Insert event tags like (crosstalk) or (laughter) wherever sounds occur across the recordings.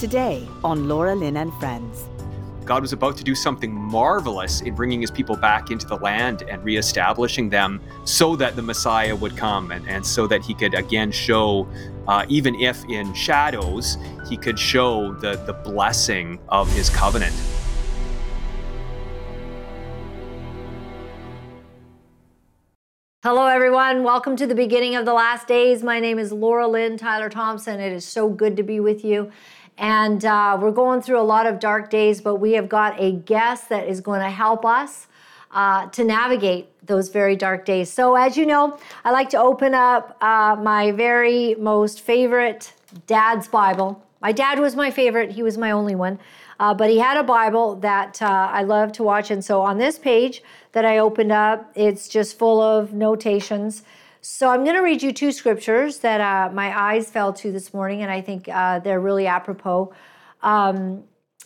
Today on Laura Lynn and Friends. God was about to do something marvelous in bringing his people back into the land and reestablishing them so that the Messiah would come and, and so that he could again show, uh, even if in shadows, he could show the, the blessing of his covenant. Hello, everyone. Welcome to the beginning of the last days. My name is Laura Lynn Tyler Thompson. It is so good to be with you. And uh, we're going through a lot of dark days, but we have got a guest that is going to help us uh, to navigate those very dark days. So, as you know, I like to open up uh, my very most favorite dad's Bible. My dad was my favorite, he was my only one. Uh, but he had a Bible that uh, I love to watch. And so on this page that I opened up, it's just full of notations. So I'm going to read you two scriptures that uh, my eyes fell to this morning, and I think uh, they're really apropos. Um,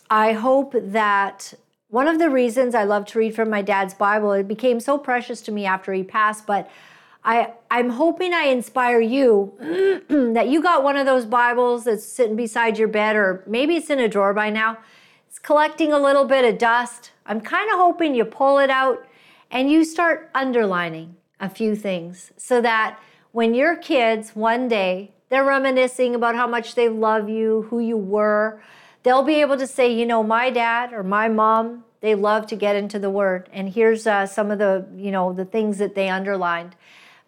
I hope that one of the reasons I love to read from my dad's Bible, it became so precious to me after he passed, but I, I'm hoping I inspire you (clears throat) that you got one of those Bibles that's sitting beside your bed, or maybe it's in a drawer by now it's collecting a little bit of dust. I'm kind of hoping you pull it out and you start underlining a few things so that when your kids one day they're reminiscing about how much they love you, who you were, they'll be able to say, you know, my dad or my mom, they love to get into the word. And here's uh, some of the, you know, the things that they underlined.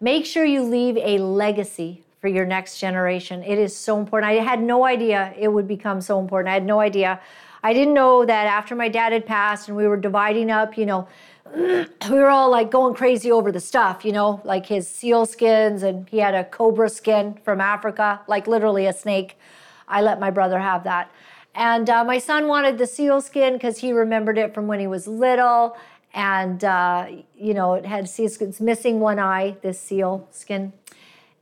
Make sure you leave a legacy for your next generation. It is so important. I had no idea it would become so important. I had no idea I didn't know that after my dad had passed and we were dividing up, you know, we were all like going crazy over the stuff, you know, like his seal skins and he had a cobra skin from Africa, like literally a snake. I let my brother have that. And uh, my son wanted the seal skin because he remembered it from when he was little. And, uh, you know, it had seal skins, missing one eye, this seal skin.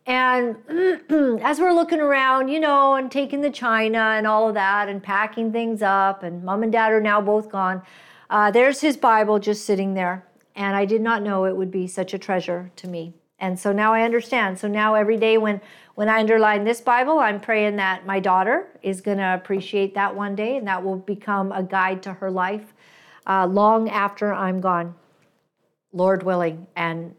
And (clears throat) as we're looking around, you know, and taking the china and all of that and packing things up, and mom and dad are now both gone, uh, there's his Bible just sitting there. And I did not know it would be such a treasure to me. And so now I understand. So now every day when, when I underline this Bible, I'm praying that my daughter is going to appreciate that one day and that will become a guide to her life uh, long after I'm gone, Lord willing, and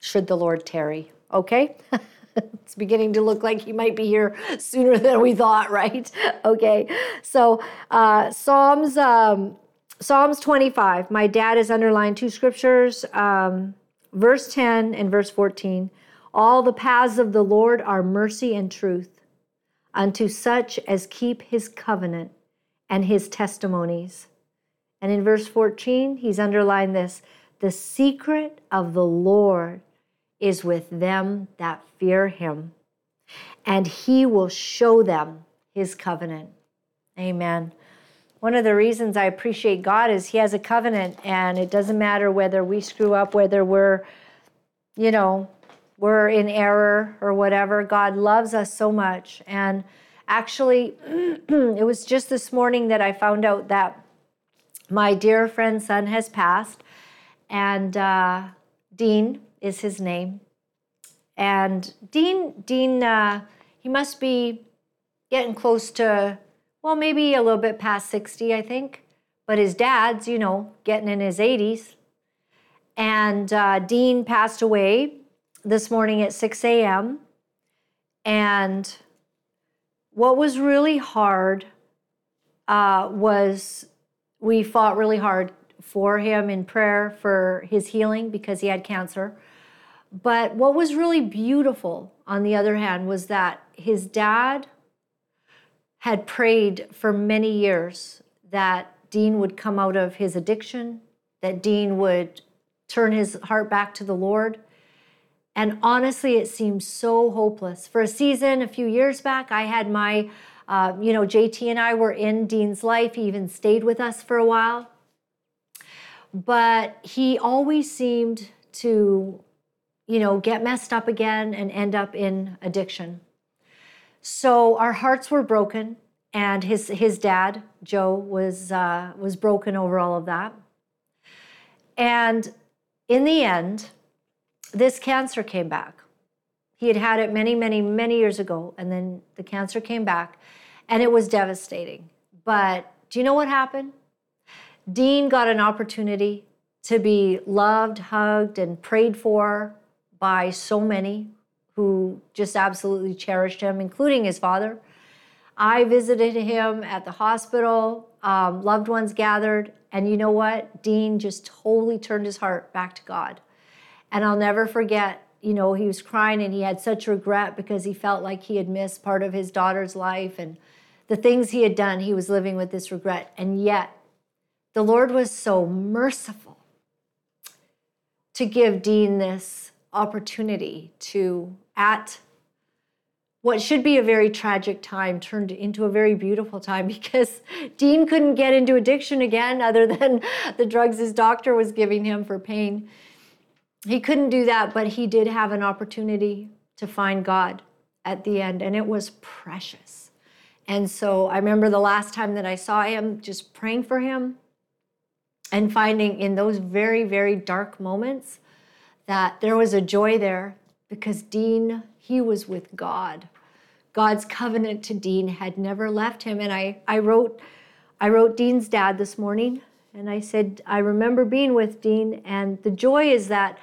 should the Lord tarry. Okay? (laughs) it's beginning to look like he might be here sooner than we thought, (laughs) right? Okay, so uh, Psalms um, Psalms 25. My dad has underlined two scriptures, um, verse 10 and verse 14. All the paths of the Lord are mercy and truth unto such as keep his covenant and his testimonies. And in verse 14, he's underlined this the secret of the Lord is with them that fear him, and he will show them his covenant. Amen. One of the reasons I appreciate God is he has a covenant, and it doesn't matter whether we screw up, whether we're, you know, we're in error or whatever. God loves us so much. And actually, (clears throat) it was just this morning that I found out that my dear friend's son has passed, and uh, Dean, is his name. And Dean, Dean, uh, he must be getting close to, well, maybe a little bit past 60, I think. But his dad's, you know, getting in his 80s. And uh, Dean passed away this morning at 6 a.m. And what was really hard uh, was we fought really hard for him in prayer for his healing because he had cancer. But what was really beautiful, on the other hand, was that his dad had prayed for many years that Dean would come out of his addiction, that Dean would turn his heart back to the Lord. And honestly, it seemed so hopeless. For a season, a few years back, I had my, uh, you know, JT and I were in Dean's life. He even stayed with us for a while. But he always seemed to you know, get messed up again and end up in addiction. So our hearts were broken, and his his dad Joe was uh, was broken over all of that. And in the end, this cancer came back. He had had it many, many, many years ago, and then the cancer came back. And it was devastating. But do you know what happened? Dean got an opportunity to be loved, hugged, and prayed for by so many who just absolutely cherished him, including his father. I visited him at the hospital, um, loved ones gathered, and you know what? Dean just totally turned his heart back to God. And I'll never forget, you know, he was crying and he had such regret because he felt like he had missed part of his daughter's life and the things he had done, he was living with this regret. And yet, the Lord was so merciful to give Dean this opportunity to, at what should be a very tragic time, turned into a very beautiful time (laughs) because Dean couldn't get into addiction again other than the drugs his doctor was giving him for pain. He couldn't do that, but he did have an opportunity to find God at the end, and it was precious. And so I remember the last time that I saw him, just praying for him and finding in those very, very dark moments that there was a joy there because Dean, he was with God. God's covenant to Dean had never left him. And I, I wrote, I wrote Dean's dad this morning and I said, I remember being with Dean, and the joy is that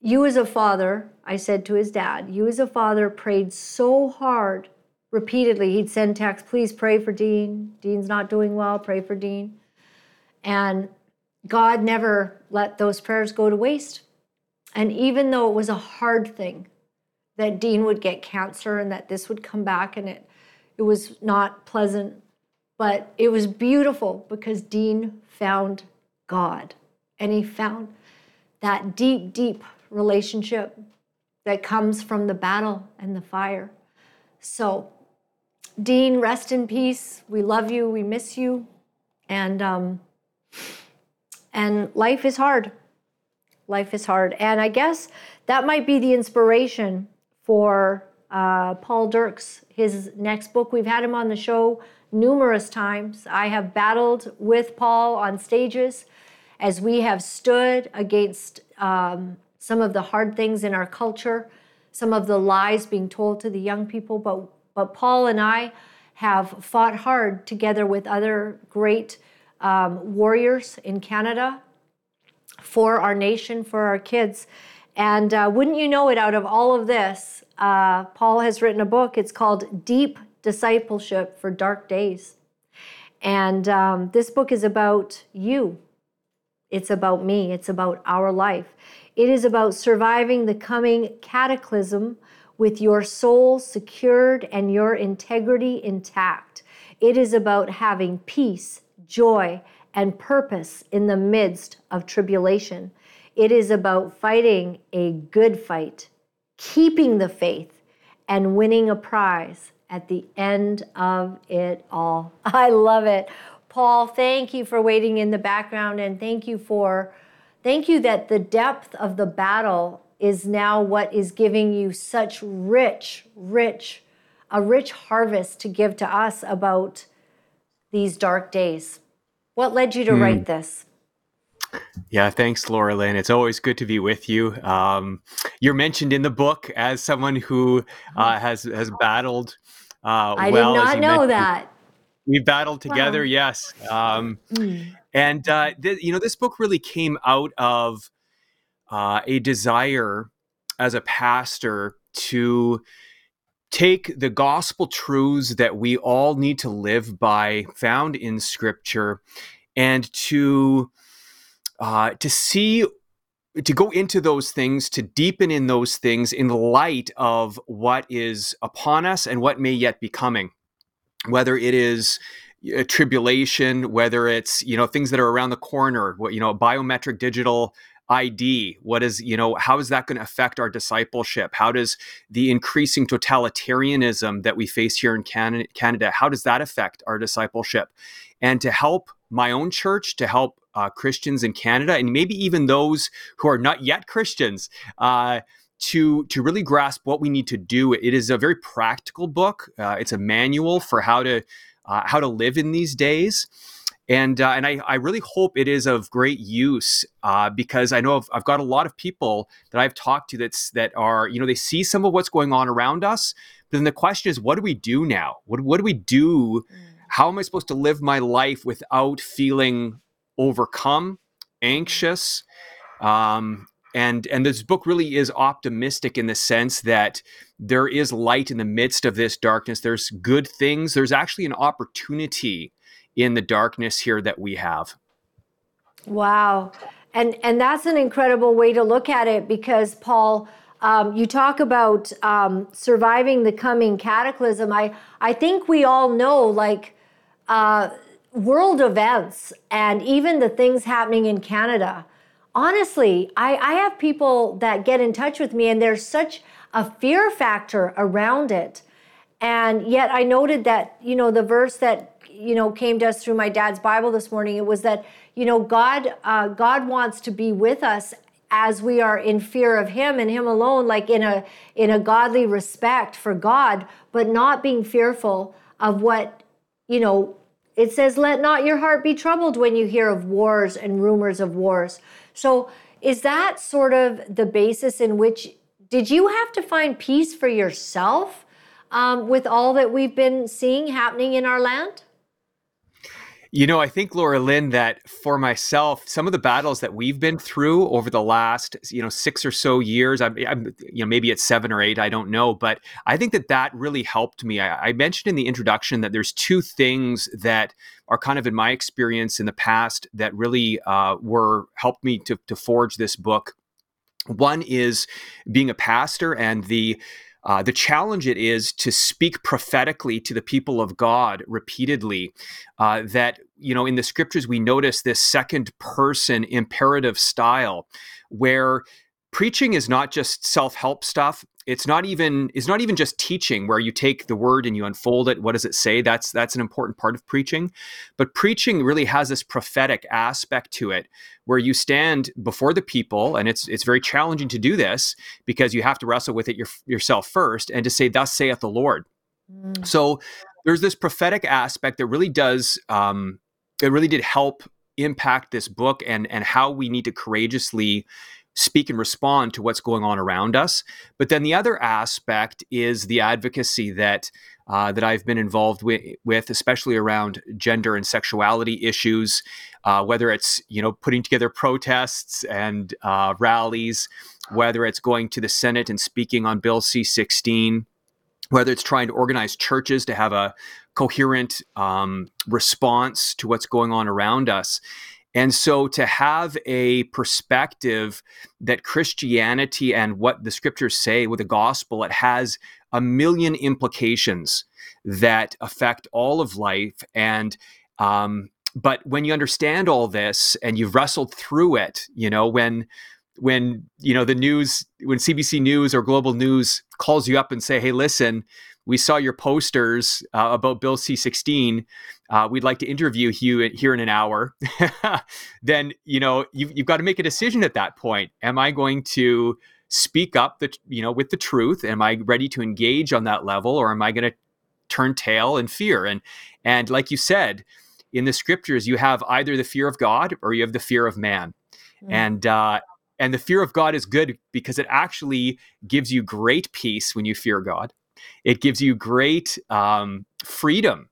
you as a father, I said to his dad, you as a father prayed so hard repeatedly. He'd send texts, please pray for Dean. Dean's not doing well, pray for Dean. And God never let those prayers go to waste. And even though it was a hard thing that Dean would get cancer and that this would come back and it it was not pleasant, but it was beautiful because Dean found God and he found that deep, deep relationship that comes from the battle and the fire. So, Dean, rest in peace. We love you. We miss you. And um, and life is hard. Life is hard. And I guess that might be the inspiration for uh, Paul Dirks, his next book. We've had him on the show numerous times. I have battled with Paul on stages as we have stood against um, some of the hard things in our culture, some of the lies being told to the young people. But, but Paul and I have fought hard together with other great um, warriors in Canada for our nation, for our kids. And uh, wouldn't you know it, out of all of this, uh, Paul has written a book. It's called Deep Discipleship for Dark Days. And um, this book is about you. It's about me. It's about our life. It is about surviving the coming cataclysm with your soul secured and your integrity intact. It is about having peace, joy, and purpose in the midst of tribulation. It is about fighting a good fight, keeping the faith, and winning a prize at the end of it all. (laughs) I love it. Paul, thank you for waiting in the background and thank you for thank you that the depth of the battle is now what is giving you such rich, rich, a rich harvest to give to us about these dark days. What led you to mm. write this? Yeah, thanks, Laura Lynn. It's always good to be with you. Um, you're mentioned in the book as someone who uh, has has battled. Uh, I well, did not know that. We battled together, wow. yes. Um, mm. And uh, th- you know, this book really came out of uh, a desire as a pastor to take the gospel truths that we all need to live by, found in Scripture, and to uh, to see to go into those things to deepen in those things in light of what is upon us and what may yet be coming. Whether it is a tribulation whether it's you know things that are around the corner what you know biometric digital ID? What is, you know, how is that going to affect our discipleship? How does the increasing totalitarianism that we face here in Canada, Canada how does that affect our discipleship? And to help my own church, to help uh, Christians in Canada, and maybe even those who are not yet Christians, uh, to to really grasp what we need to do. It is a very practical book. Uh, it's a manual for how to uh, how to live in these days and uh, and I, I really hope it is of great use uh, because I know I've, I've, got a lot of people that I've talked to that's that are you know they see some of what's going on around us, But then the question is, what do we do now? What, what do we do? Mm. How am I supposed to live my life without feeling overcome, anxious? Um, and and this book really is optimistic in the sense that there is light in the midst of this darkness. There's good things. There's actually an opportunity in the darkness here that we have. Wow. And and that's an incredible way to look at it because Paul um, you talk about um, surviving the coming cataclysm. I I think we all know like uh, world events and even the things happening in Canada. Honestly, I, I have people that get in touch with me and there's such a fear factor around it. And yet I noted that, you know, the verse that, you know, came to us through my dad's Bible this morning, it was that, you know, God, uh, God wants to be with us as we are in fear of him and him alone like in a in a godly respect for god but not being fearful of what you know it says let not your heart be troubled when you hear of wars and rumors of wars so is that sort of the basis in which did you have to find peace for yourself um, with all that we've been seeing happening in our land? You know, I think Laura Lynn that for myself, some of the battles that we've been through over the last, you know, six or so years, I'm, I'm you know, maybe it's seven or eight, I don't know, but I think that that really helped me. I, I mentioned in the introduction that there's two things that are kind of in my experience in the past that really uh, were helped me to, to forge this book. One is being a pastor and the uh, the challenge it is to speak prophetically to the people of God repeatedly. Uh, that, you know, in the scriptures, we notice this second person imperative style where preaching is not just self-help stuff. It's not even it's not even just teaching where you take the word and you unfold it. What does it say? That's that's an important part of preaching. But preaching really has this prophetic aspect to it where you stand before the people and it's it's very challenging to do this because you have to wrestle with it your, yourself first and to say thus saith the lord. Mm. so there's this prophetic aspect that really does um, it really did help impact this book and and how we need to courageously speak and respond to what's going on around us. But then the other aspect is the advocacy that uh, that I've been involved with, with, especially around gender and sexuality issues, uh, whether it's you know putting together protests and uh, rallies, whether it's going to the Senate and speaking on Bill C-16, whether it's trying to organize churches to have a coherent um, response to what's going on around us. And so to have a perspective that Christianity and what the scriptures say with the gospel, it has a million implications that affect all of life. And, um, but when you understand all this and you've wrestled through it, you know, when, when, you know, the news, when CBC News or Global News calls you up and say, hey, listen, we saw your posters uh, about Bill C 16. Uh, we'd like to interview you here in an hour. (laughs) then, you know, you've, you've got to make a decision at that point. Am I going to speak up the, you know, with the truth? Am I ready to engage on that level or am I going to turn tail in fear? And, and like you said, in the scriptures, you have either the fear of God or you have the fear of man. Mm. And, uh, and the fear of God is good because it actually gives you great peace when you fear God. It gives you great um, freedom,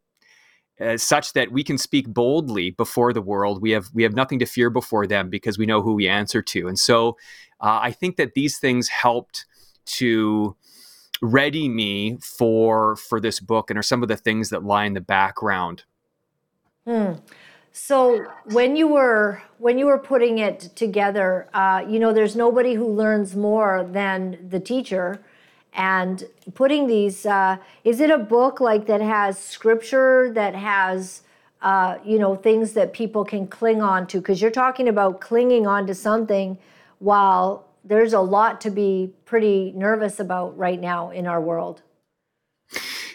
uh, such that we can speak boldly before the world. We have we have nothing to fear before them because we know who we answer to. And so, uh, I think that these things helped to ready me for for this book, and are some of the things that lie in the background. Hmm. So when you were when you were putting it together, uh, you know, there's nobody who learns more than the teacher. And putting these uh, is it a book like that has scripture that has uh, you know things that people can cling on to? Because you're talking about clinging on to something while there's a lot to be pretty nervous about right now in our world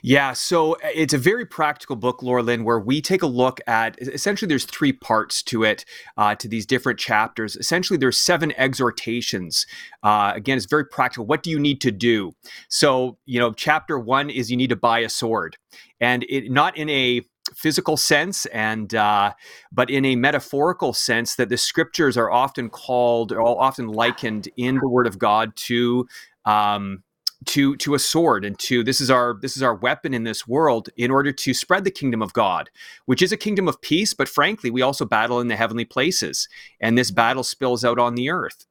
yeah, so uh, it's a very practical book, Laura Lynn, where we take a look at essentially there's three parts to it, uh, to these different chapters. Essentially, there's seven exhortations. Uh, again, it's very practical. What do you need to do? So, you know, chapter one is you need to buy a sword, and it not in a physical sense and uh, but in a metaphorical sense that the scriptures are often called or often likened in the word of god to um, to to a sword and to this is our this is our weapon in this world in order to spread the kingdom of God, which is a kingdom of peace, but frankly, we also battle in the heavenly places, and this battle spills out on the earth.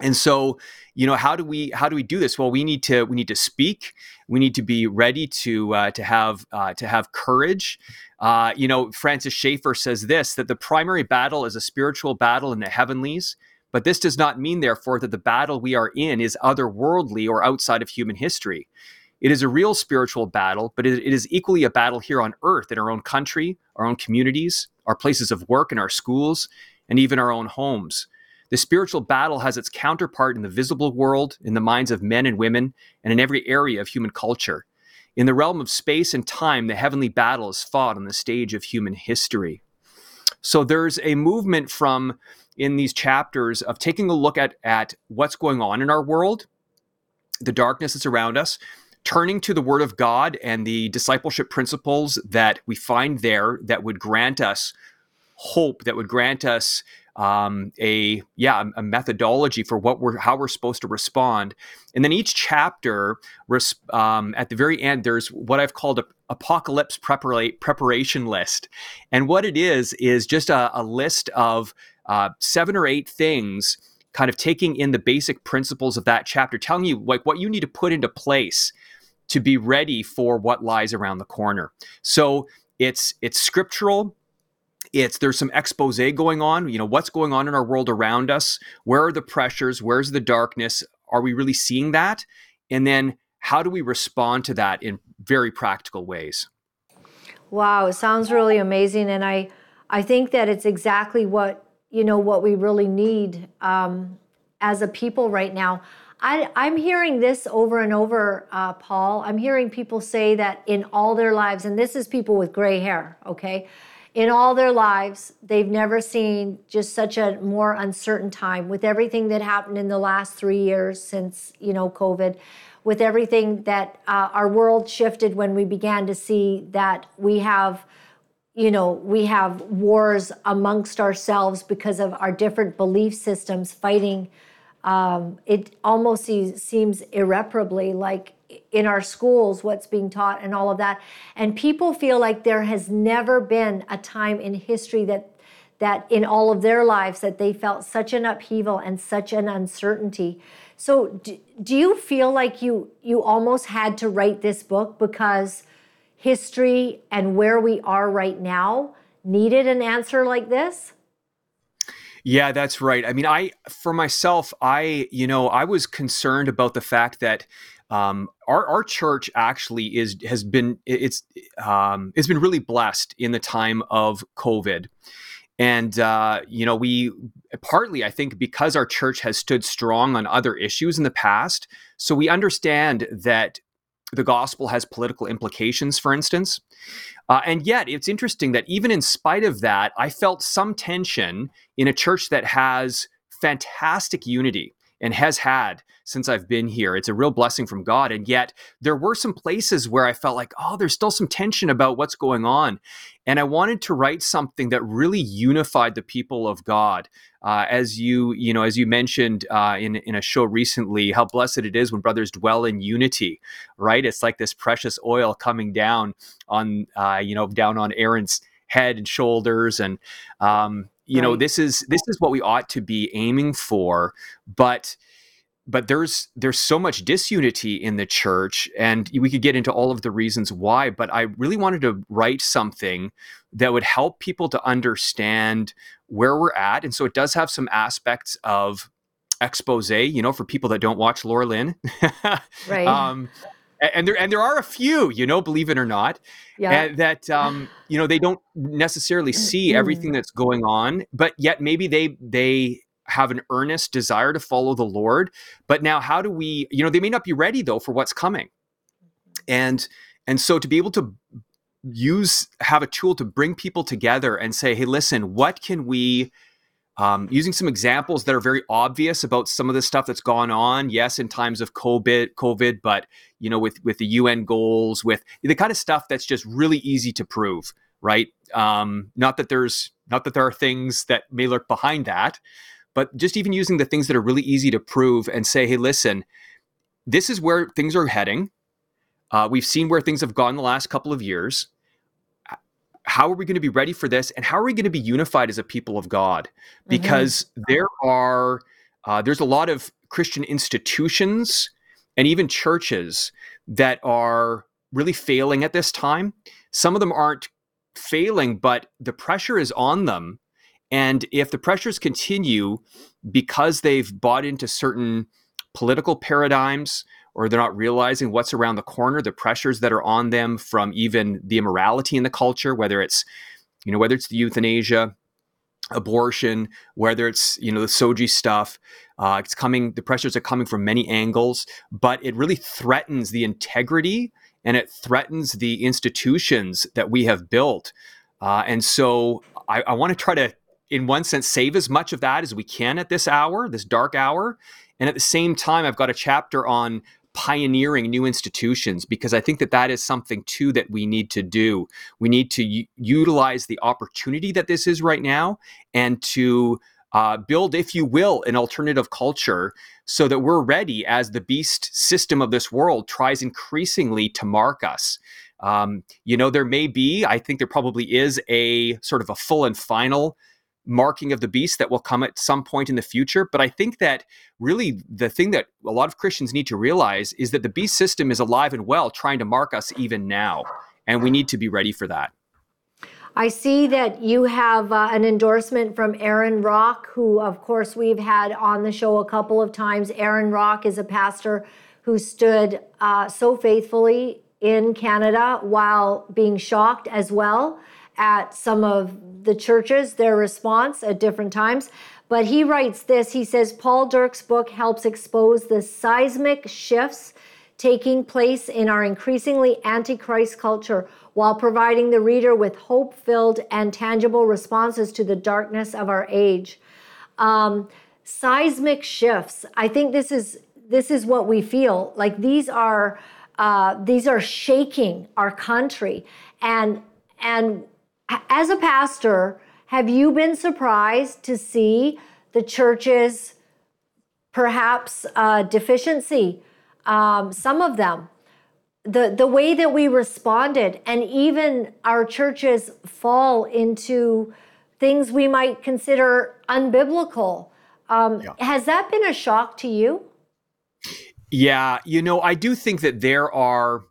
And so, you know, how do we how do we do this? Well, we need to we need to speak. We need to be ready to uh, to have uh, to have courage. Uh, you know, Francis Schaeffer says this that the primary battle is a spiritual battle in the heavenlies but this does not mean, therefore, that the battle we are in is otherworldly or outside of human history. It is a real spiritual battle, but it is equally a battle here on earth in our own country, our own communities, our places of work, and our schools, and even our own homes. The spiritual battle has its counterpart in the visible world, in the minds of men and women, and in every area of human culture. In the realm of space and time, the heavenly battle is fought on the stage of human history. So there's a movement from in these chapters of taking a look at at what's going on in our world, the darkness that's around us, turning to the Word of God and the discipleship principles that we find there that would grant us hope, that would grant us um, a yeah a methodology for what we're how we're supposed to respond and then each chapter um, at the very end there's what i've called a apocalypse prepara- preparation list and what it is is just a, a list of uh, seven or eight things, kind of taking in the basic principles of that chapter, telling you like what you need to put into place to be ready for what lies around the corner. So it's it's scriptural. It's there's some expose going on. You know what's going on in our world around us. Where are the pressures? Where's the darkness? Are we really seeing that? And then how do we respond to that in very practical ways? Wow, it sounds really amazing, and I I think that it's exactly what you know what we really need um, as a people right now. I, am hearing this over and over, uh, Paul. I'm hearing people say that in all their lives, and this is people with gray hair, okay? In all their lives, they've never seen just such a more uncertain time with everything that happened in the last three years since, you know, COVID, with everything that uh, our world shifted when we began to see that we have you know, we have wars amongst ourselves because of our different belief systems fighting. Um, it almost seems irreparably like in our schools what's being taught and all of that. And people feel like there has never been a time in history that that in all of their lives that they felt such an upheaval and such an uncertainty. So do, do you feel like you you almost had to write this book because history and where we are right now needed an answer like this? Yeah, that's right. I mean, I, for myself, I, you know, I was concerned about the fact that um, our our church actually is has been it's um, it's been really blessed in the time of COVID, and uh, you know we partly I think because our church has stood strong on other issues in the past, so we understand that the gospel has political implications, for instance. Uh, and yet, it's interesting that even in spite of that, I felt some tension in a church that has fantastic unity and has had since I've been here. It's a real blessing from God. And yet, there were some places where I felt like, oh, there's still some tension about what's going on. And I wanted to write something that really unified the people of God. Uh, as you, you know, as you mentioned uh, in in a show recently, how blessed it is when brothers dwell in unity, right? It's like this precious oil coming down on, uh, you know, down on Aaron's head and shoulders, and um, you right. know, this is this is what we ought to be aiming for, but but there's there's so much disunity in the church and we could get into all of the reasons why but i really wanted to write something that would help people to understand where we're at and so it does have some aspects of expose you know for people that don't watch laura lynn (laughs) right um, and there and there are a few, you know, believe it or not, yeah. that (sighs) um, you know they don't necessarily see everything that's going on, but yet maybe they they have an earnest desire to follow the Lord. But now, how do we, you know, they may not be ready though for what's coming. And and so to be able to use have a tool to bring people together and say, hey, listen, what can we um, using some examples that are very obvious about some of the stuff that's gone on. Yes, in times of COVID, COVID, but you know, with with the UN goals, with the kind of stuff that's just really easy to prove, right? Um, not that there's not that there are things that may lurk behind that, but just even using the things that are really easy to prove and say, hey, listen, this is where things are heading. Uh, we've seen where things have gone the last couple of years. How are we going to be ready for this, and how are we going to be unified as a people of God? Mm-hmm. Because mm-hmm. there are uh, there's a lot of Christian institutions and even churches that are really failing at this time. Some of them aren't failing, but the pressure is on them. And if the pressures continue because they've bought into certain political paradigms or they're not realizing what's around the corner, the pressures that are on them from even the immorality in the culture, whether it's, you know, whether it's the euthanasia, abortion, whether it's, you know, the SOGI stuff, uh, it's coming, the pressures are coming from many angles, but it really threatens the integrity and it threatens the institutions that we have built. Uh, and so I, I want to try to, in one sense, save as much of that as we can at this hour, this dark hour. And at the same time, I've got a chapter on pioneering new institutions because I think that that is something too that we need to do. We need to utilize the opportunity that this is right now and to uh, build, if you will, an alternative culture so that we're ready as the beast system of this world tries increasingly to mark us. Um, you know, there may be, I think there probably is a sort of a full and final marking of the beast that will come at some point in the future. But I think that really the thing that a lot of Christians need to realize is that the beast system is alive and well, trying to mark us even now. And we need to be ready for that. I see that you have uh, an endorsement from Aaron Rock, who, of course, we've had on the show a couple of times. Aaron Rock is a pastor who stood uh, so faithfully in Canada while being shocked as well at some of the churches, their response at different times. But he writes this he says, Paul Dirks' book helps expose the seismic shifts taking place in our increasingly antichrist culture while providing the reader with hope filled and tangible responses to the darkness of our age. Um, seismic shifts. I think this is this is what we feel like. These are uh, these are shaking our country, and and as a pastor, have you been surprised to see the church's perhaps uh, deficiency? Um, some of them the the way that we responded and even our churches fall into things we might consider unbiblical um, yeah. has that been a shock to you yeah you know i do think that there are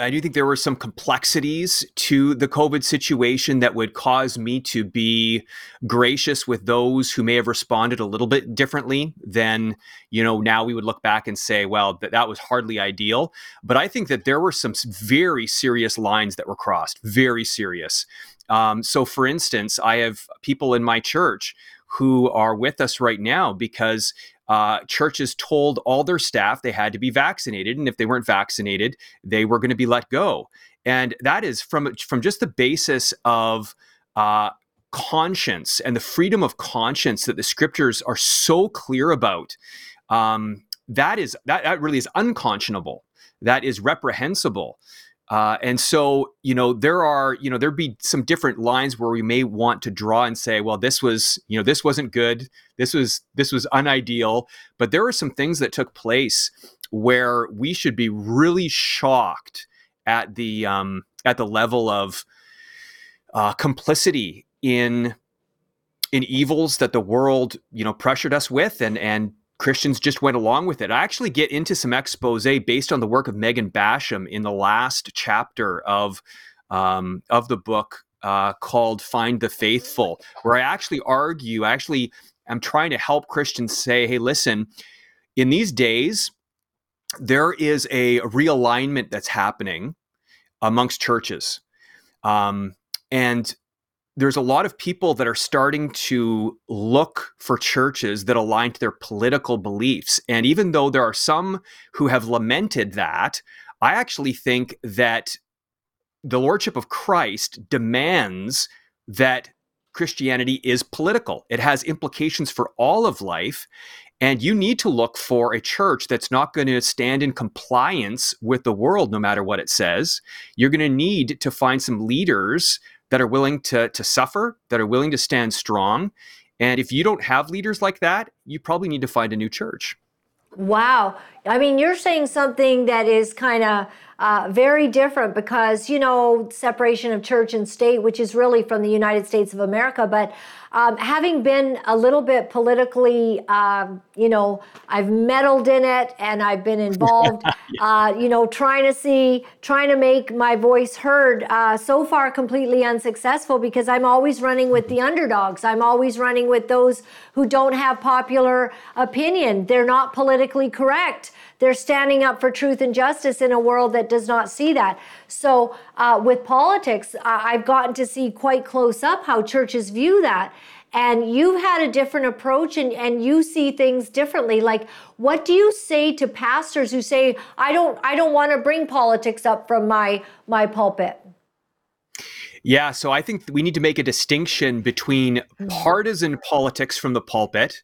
I do think there were some complexities to the COVID situation that would cause me to be gracious with those who may have responded a little bit differently than, you know, now we would look back and say, well, that, that was hardly ideal. But I think that there were some very serious lines that were crossed, very serious. Um, so, for instance, I have people in my church who are with us right now because uh, churches told all their staff they had to be vaccinated, and if they weren't vaccinated, they were going to be let go. And that is from from just the basis of uh, conscience and the freedom of conscience that the scriptures are so clear about. Um, that is that, that really is unconscionable. That is reprehensible. Uh, and so, you know, there are, you know, there'd be some different lines where we may want to draw and say, well, this was, you know, this wasn't good. This was, this was unideal. But there are some things that took place where we should be really shocked at the, um, at the level of uh, complicity in, in evils that the world, you know, pressured us with and, and Christians just went along with it. I actually get into some expose based on the work of Megan Basham in the last chapter of um, of the book uh, called "Find the Faithful," where I actually argue. I actually am trying to help Christians say, "Hey, listen, in these days, there is a realignment that's happening amongst churches." Um, and there's a lot of people that are starting to look for churches that align to their political beliefs. And even though there are some who have lamented that, I actually think that the Lordship of Christ demands that Christianity is political. It has implications for all of life. And you need to look for a church that's not going to stand in compliance with the world, no matter what it says. You're going to need to find some leaders that are willing to, to suffer, that are willing to stand strong. And if you don't have leaders like that, you probably need to find a new church. Wow. I mean, you're saying something that is kind of uh, very different because, you know, separation of church and state, which is really from the United States of America. But um, having been a little bit politically, um, you know, I've meddled in it and I've been (laughs) involved, yeah. uh, you know, trying to see, trying to make my voice heard. Uh, so far, completely unsuccessful because I'm always running with the underdogs. I'm always running with those who don't have popular opinion. They're not politically correct. They're standing up for truth and justice in a world that does not see that. So, uh, with politics, I've gotten to see quite close up how churches view that. And you've had a different approach and, and you see things differently. Like, what do you say to pastors who say, I don't, I don't want to bring politics up from my, my pulpit? Yeah, so I think we need to make a distinction between mm-hmm. partisan politics from the pulpit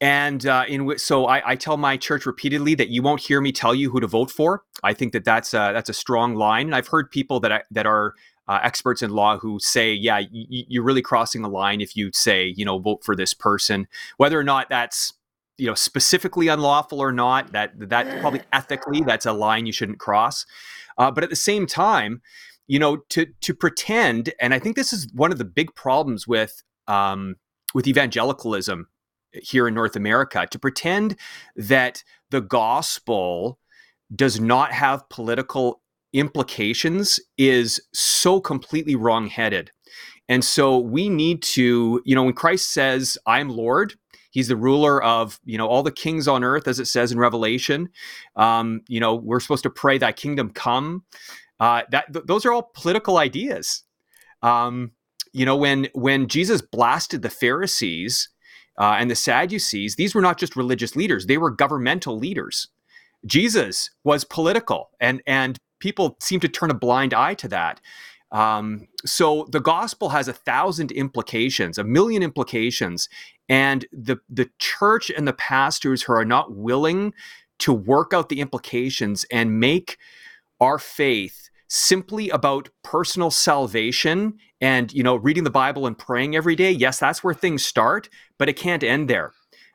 and uh, in so I, I, tell my church repeatedly that you won't hear me tell you who to vote for. I think that that's a, that's a strong line, and I've heard people that that are uh, experts in law who say, yeah, y- you're really crossing the line if you say, you know, vote for this person, whether or not that's you know specifically unlawful or not. That that probably (sighs) ethically that's a line you shouldn't cross. Uh, but at the same time, you know, to to pretend, and I think this is one of the big problems with um, with evangelicalism here in North America to pretend that the gospel does not have political implications is so completely wrongheaded. And so we need to, you know, when Christ says, I'm Lord, he's the ruler of, you know, all the kings on earth, as it says in Revelation. Um, you know, we're supposed to pray thy kingdom come. Uh, that th- those are all political ideas. Um, you know, when when Jesus blasted the Pharisees, uh, and the Sadducees, these were not just religious leaders, they were governmental leaders. Jesus was political, and, and people seem to turn a blind eye to that. Um, so the gospel has a thousand implications, a million implications, and the the church and the pastors who are not willing to work out the implications and make our faith simply about personal salvation and you know reading the bible and praying every day yes that's where things start but it can't end there.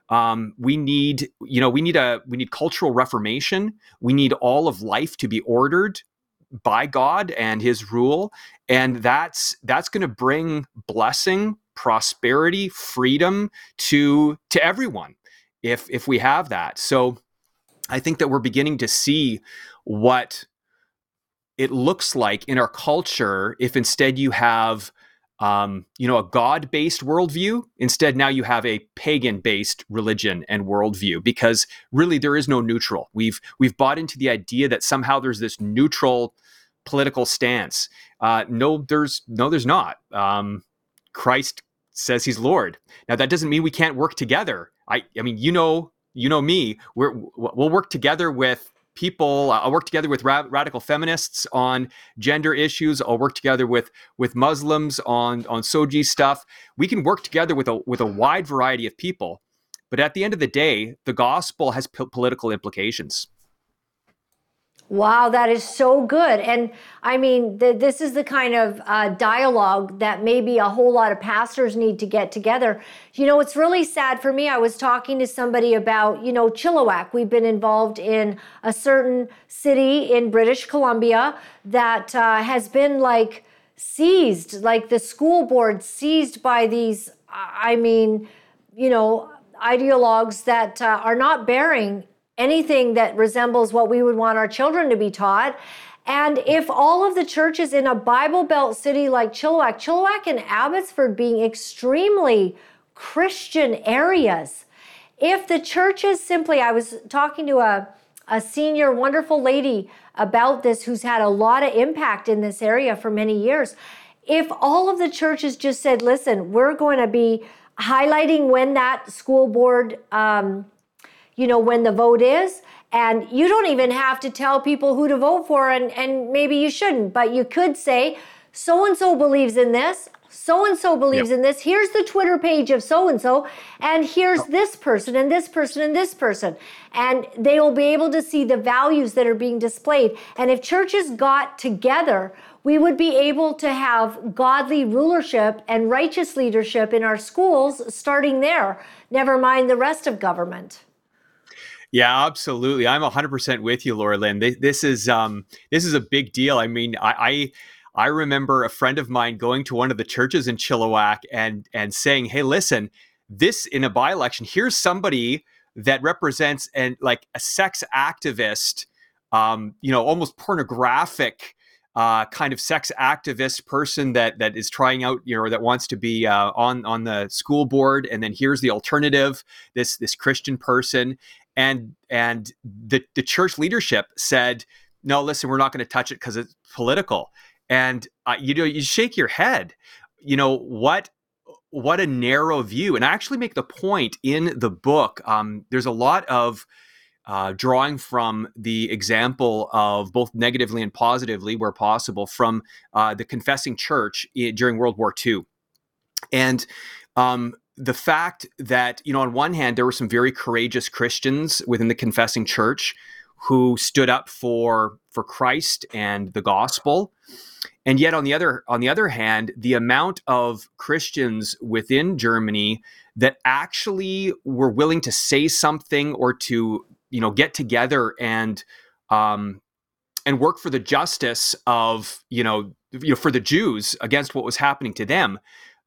Um, we need you know we need a we need cultural reformation. We need all of life to be ordered by god and his rule and that's that's going to bring blessing prosperity freedom to to everyone if if we have that. So i think that we're beginning to see what it looks like in our culture if instead you have um, you know a god-based worldview instead now you have a pagan-based religion and worldview because really there is no neutral. We've we've bought into the idea that somehow there's this neutral political stance. Uh, no there's no there's not. Um, christ says he's lord. Now that doesn't mean we can't work together. I i mean you know you know me. We're we'll work together with people uh, i'll work together with ra- radical feminists on gender issues. I'll work together with with muslims on on SOGI stuff. We can work together with a with a wide variety of people. But at the end of the day the gospel has political implications Wow, that is so good. And I mean, this is the kind of uh, dialogue that maybe a whole lot of pastors need to get together. You know, it's really sad for me. I was talking to somebody about, you know, Chilliwack. We've been involved in a certain city in British Columbia that uh, has been like seized, like the school board seized by these, I mean, you know, ideologues that uh, are not bearing anything that resembles what we would want our children to be taught. And if all of the churches in a Bible Belt city like Chilliwack, Chilliwack and Abbotsford being extremely Christian areas, if the churches simply, I was talking to a, a senior, wonderful lady about this who's had a lot of impact in this area for many years. If all of the churches just said, listen, we're going to be highlighting when that school board um, you know, when the vote is. And you don't even have to tell people who to vote for, and, and maybe you shouldn't, but you could say, so and so believes in this, so and so believes yep. in this. Here's the Twitter page of so and so, and here's this person and this person and this person. And they will be able to see the values that are being displayed. And if churches got together, we would be able to have godly rulership and righteous leadership in our schools starting there, never mind the rest of government. Yeah, absolutely. I'm 100% with you, Laura Lynn. This is um, this is a big deal. I mean, I, I I remember a friend of mine going to one of the churches in Chilliwack and and saying, "Hey, listen, this in a by-election, here's somebody that represents and like a sex activist, um, you know, almost pornographic uh, kind of sex activist person that that is trying out, you know, that wants to be uh, on on the school board, and then here's the alternative, this this Christian person, and and the the church leadership said, no, listen, we're not going to touch it because it's political, and uh, you know, you shake your head, you know what what a narrow view. And I actually make the point in the book. Um, there's a lot of uh, drawing from the example of both negatively and positively, where possible, from uh, the confessing church during World War II. And um, the fact that, you know, on one hand, there were some very courageous Christians within the confessing church who stood up for for Christ and the gospel. And yet on the other on the other hand, the amount of Christians within Germany that actually were willing to say something or to you know get together and um, and work for the justice of you know you know for the Jews against what was happening to them.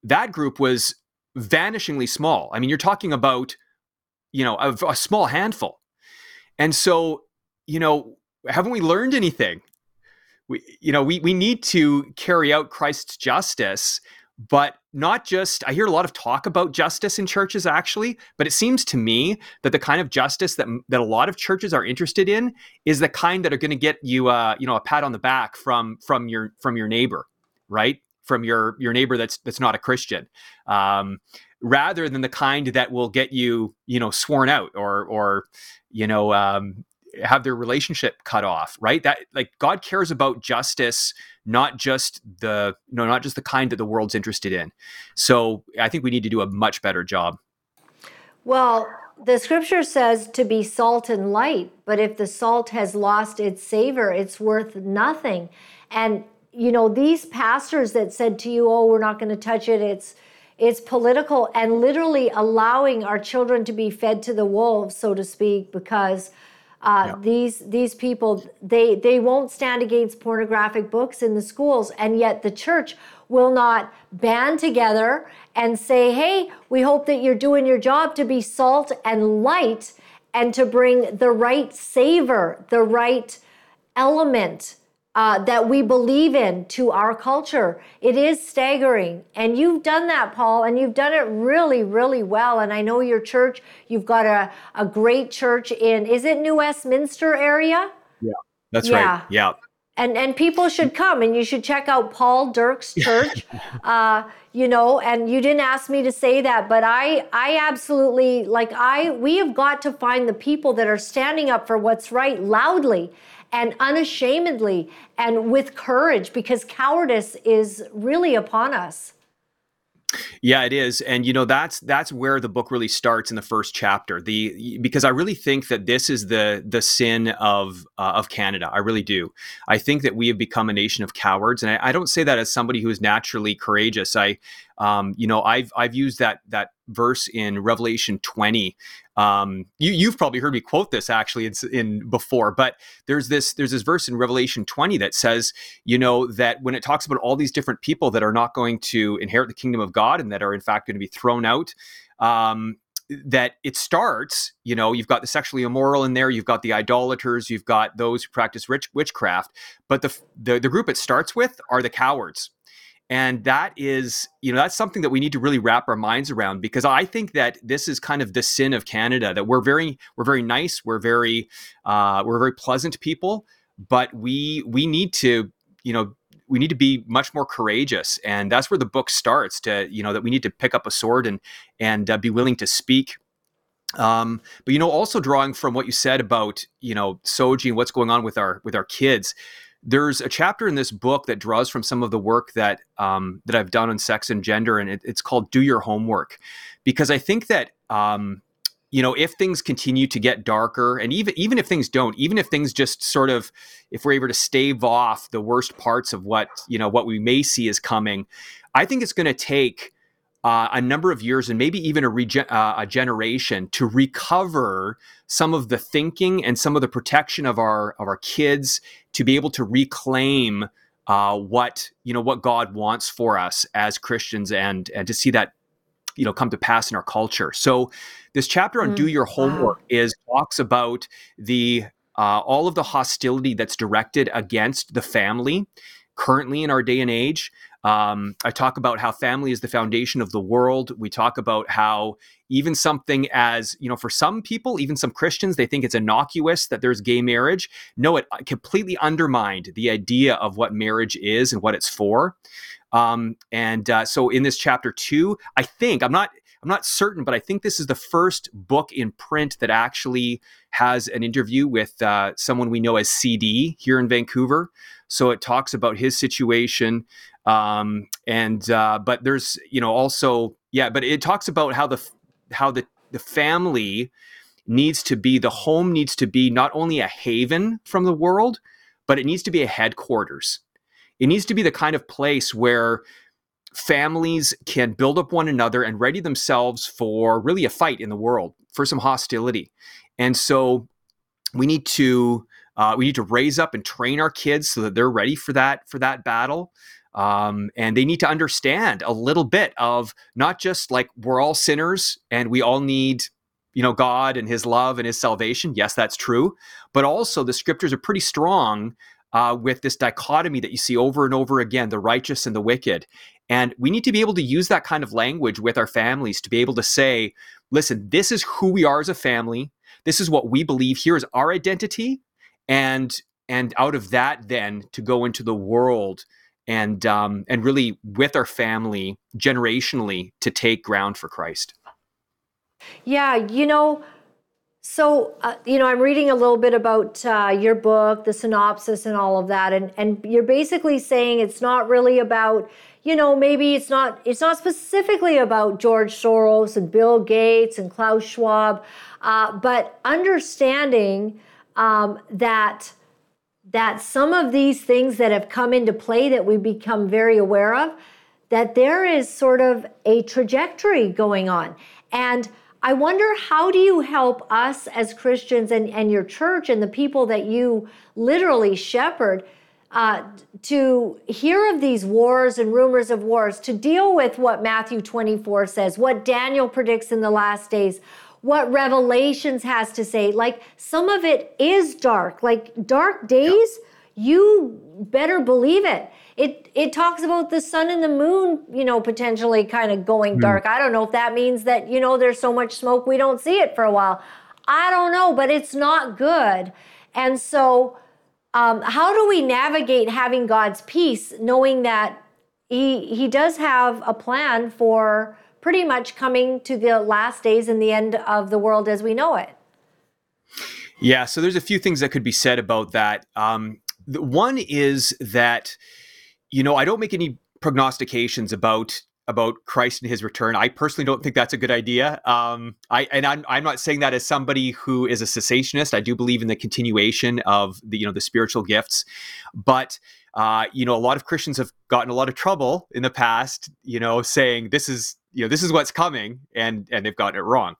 That group was vanishingly small. I mean, you're talking about you know a, a small handful, and so you know haven't we learned anything? We you know we we need to carry out Christ's justice but not just i hear a lot of talk about justice in churches actually but it seems to me that the kind of justice that that a lot of churches are interested in is the kind that are going to get you uh you know a pat on the back from from your from your neighbor right from your your neighbor that's that's not a christian um rather than the kind that will get you you know sworn out or or you know um have their relationship cut off right? That like god cares about justice not just the no not just the kind that the world's interested in. So i think we need to do a much better job. Well the scripture says to be salt and light but if the salt has lost its savor it's worth nothing. And you know these pastors that said to you oh we're not going to touch it it's it's political and literally allowing our children to be fed to the wolves so to speak because uh, yeah. These these people they they won't stand against pornographic books in the schools, and yet the church will not band together and say, "Hey, we hope that you're doing your job to be salt and light, and to bring the right savor, the right element." Uh, that we believe in to our culture. It is staggering. And you've done that, Paul, and you've done it really, really well. And I know your church, you've got a, a great church in, is it New Westminster area? Yeah, that's yeah. right. Yeah. And, and people should come and you should check out Paul Dirks (laughs) Church. uh, you know, and you didn't ask me to say that, but I I absolutely like I we have got to find the people that are standing up for what's right loudly and unashamedly and with courage because cowardice is really upon us. Yeah, it is, and you know that's that's where the book really starts in the first chapter. The because I really think that this is the the sin of uh, of Canada. I really do. I think that we have become a nation of cowards, and I, I don't say that as somebody who is naturally courageous. I, um, you know, I've I've used that that verse in Revelation twenty um, you, you've probably heard me quote this actually in, in before, but there's this there's this verse in Revelation 20 that says, you know, that when it talks about all these different people that are not going to inherit the kingdom of God and that are in fact going to be thrown out, um, that it starts, you know, you've got the sexually immoral in there, you've got the idolaters, you've got those who practice rich, witchcraft, but the, the the group it starts with are the cowards and that is you know that's something that we need to really wrap our minds around because i think that this is kind of the sin of canada that we're very we're very nice we're very uh, we're very pleasant people but we we need to you know we need to be much more courageous. And that's where the book starts to you know that we need to pick up a sword and and uh, be willing to speak. Um, but you know also drawing from what you said about you know SOGI and what's going on with our with our kids there's a chapter in this book that draws from some of the work that um, that I've done on sex and gender, and it, it's called "Do Your Homework," because I think that um, you know if things continue to get darker, and even even if things don't, even if things just sort of if we're able to stave off the worst parts of what you know what we may see is coming, I think it's going to take uh, a number of years and maybe even a, rege- uh, a generation to recover some of the thinking and some of the protection of our of our kids to be able to reclaim uh, what you know what God wants for us as Christians and and to see that you know come to pass in our culture. So this chapter on mm, do your homework wow. is talks about the uh, all of the hostility that's directed against the family currently in our day and age. Um, I talk about how family is the foundation of the world. We talk about how even something as, you know, for some people, even some Christians, they think it's innocuous that there's gay marriage. No, it completely undermined the idea of what marriage is and what it's for. Um, and uh, so in this chapter two, I think, I'm not. I'm not certain, but I think this is the first book in print that actually has an interview with uh, someone we know as CD here in Vancouver. So it talks about his situation. Um, and uh, but there's you know also yeah, but it talks about how the how the the family needs to be the home needs to be not only a haven from the world, but it needs to be a headquarters. It needs to be the kind of place where families can build up one another and ready themselves for really a fight in the world, for some hostility. And so we need to uh, we need to raise up and train our kids so that they're ready for that for that battle. Um, and they need to understand a little bit of not just like we're all sinners and we all need you know god and his love and his salvation. Yes that's true. But also the scriptures are pretty strong uh, with this dichotomy that you see over and over again the righteous and the wicked. And we need to be able to use that kind of language with our families to be able to say listen this is who we are as a family. This is what we believe here is our identity. And and out of that then to go into the world and um, and really with our family generationally to take ground for Christ. Yeah, you know, so uh, you know, I'm reading a little bit about uh, your book, the synopsis, and all of that, and and you're basically saying it's not really about you know maybe it's not it's not specifically about George Soros and Bill Gates and Klaus Schwab, uh, but understanding um, that that some of these things that have come into play that we become very aware of, that there is sort of a trajectory going on. And I wonder how do you help us as Christians and, and your church and the people that you literally shepherd uh, to hear of these wars and rumors of wars, to deal with what Matthew 24 says, what Daniel predicts in the last days, what Revelations has to say. Like some of it is dark, like dark days. You better believe it. It it talks about the sun and the moon, you know, potentially kind of going mm. dark. I don't know if that means that you know there's so much smoke we don't see it for a while. I don't know, but it's not good. And so, um, how do we navigate having God's peace, knowing that He He does have a plan for pretty much coming to the last days and the end of the world as we know it. Yeah, so there's a few things that could be said about that. Um, one is that, you know, I don't make any prognostications about about Christ and his return. I personally don't think that's a good idea. Um, I and I'm, I'm not saying that as somebody who is a cessationist. I do believe in the continuation of the you know the spiritual gifts, but uh, you know a lot of Christians have gotten a lot of trouble in the past. You know, saying this is you know this is what's coming and and they've gotten it wrong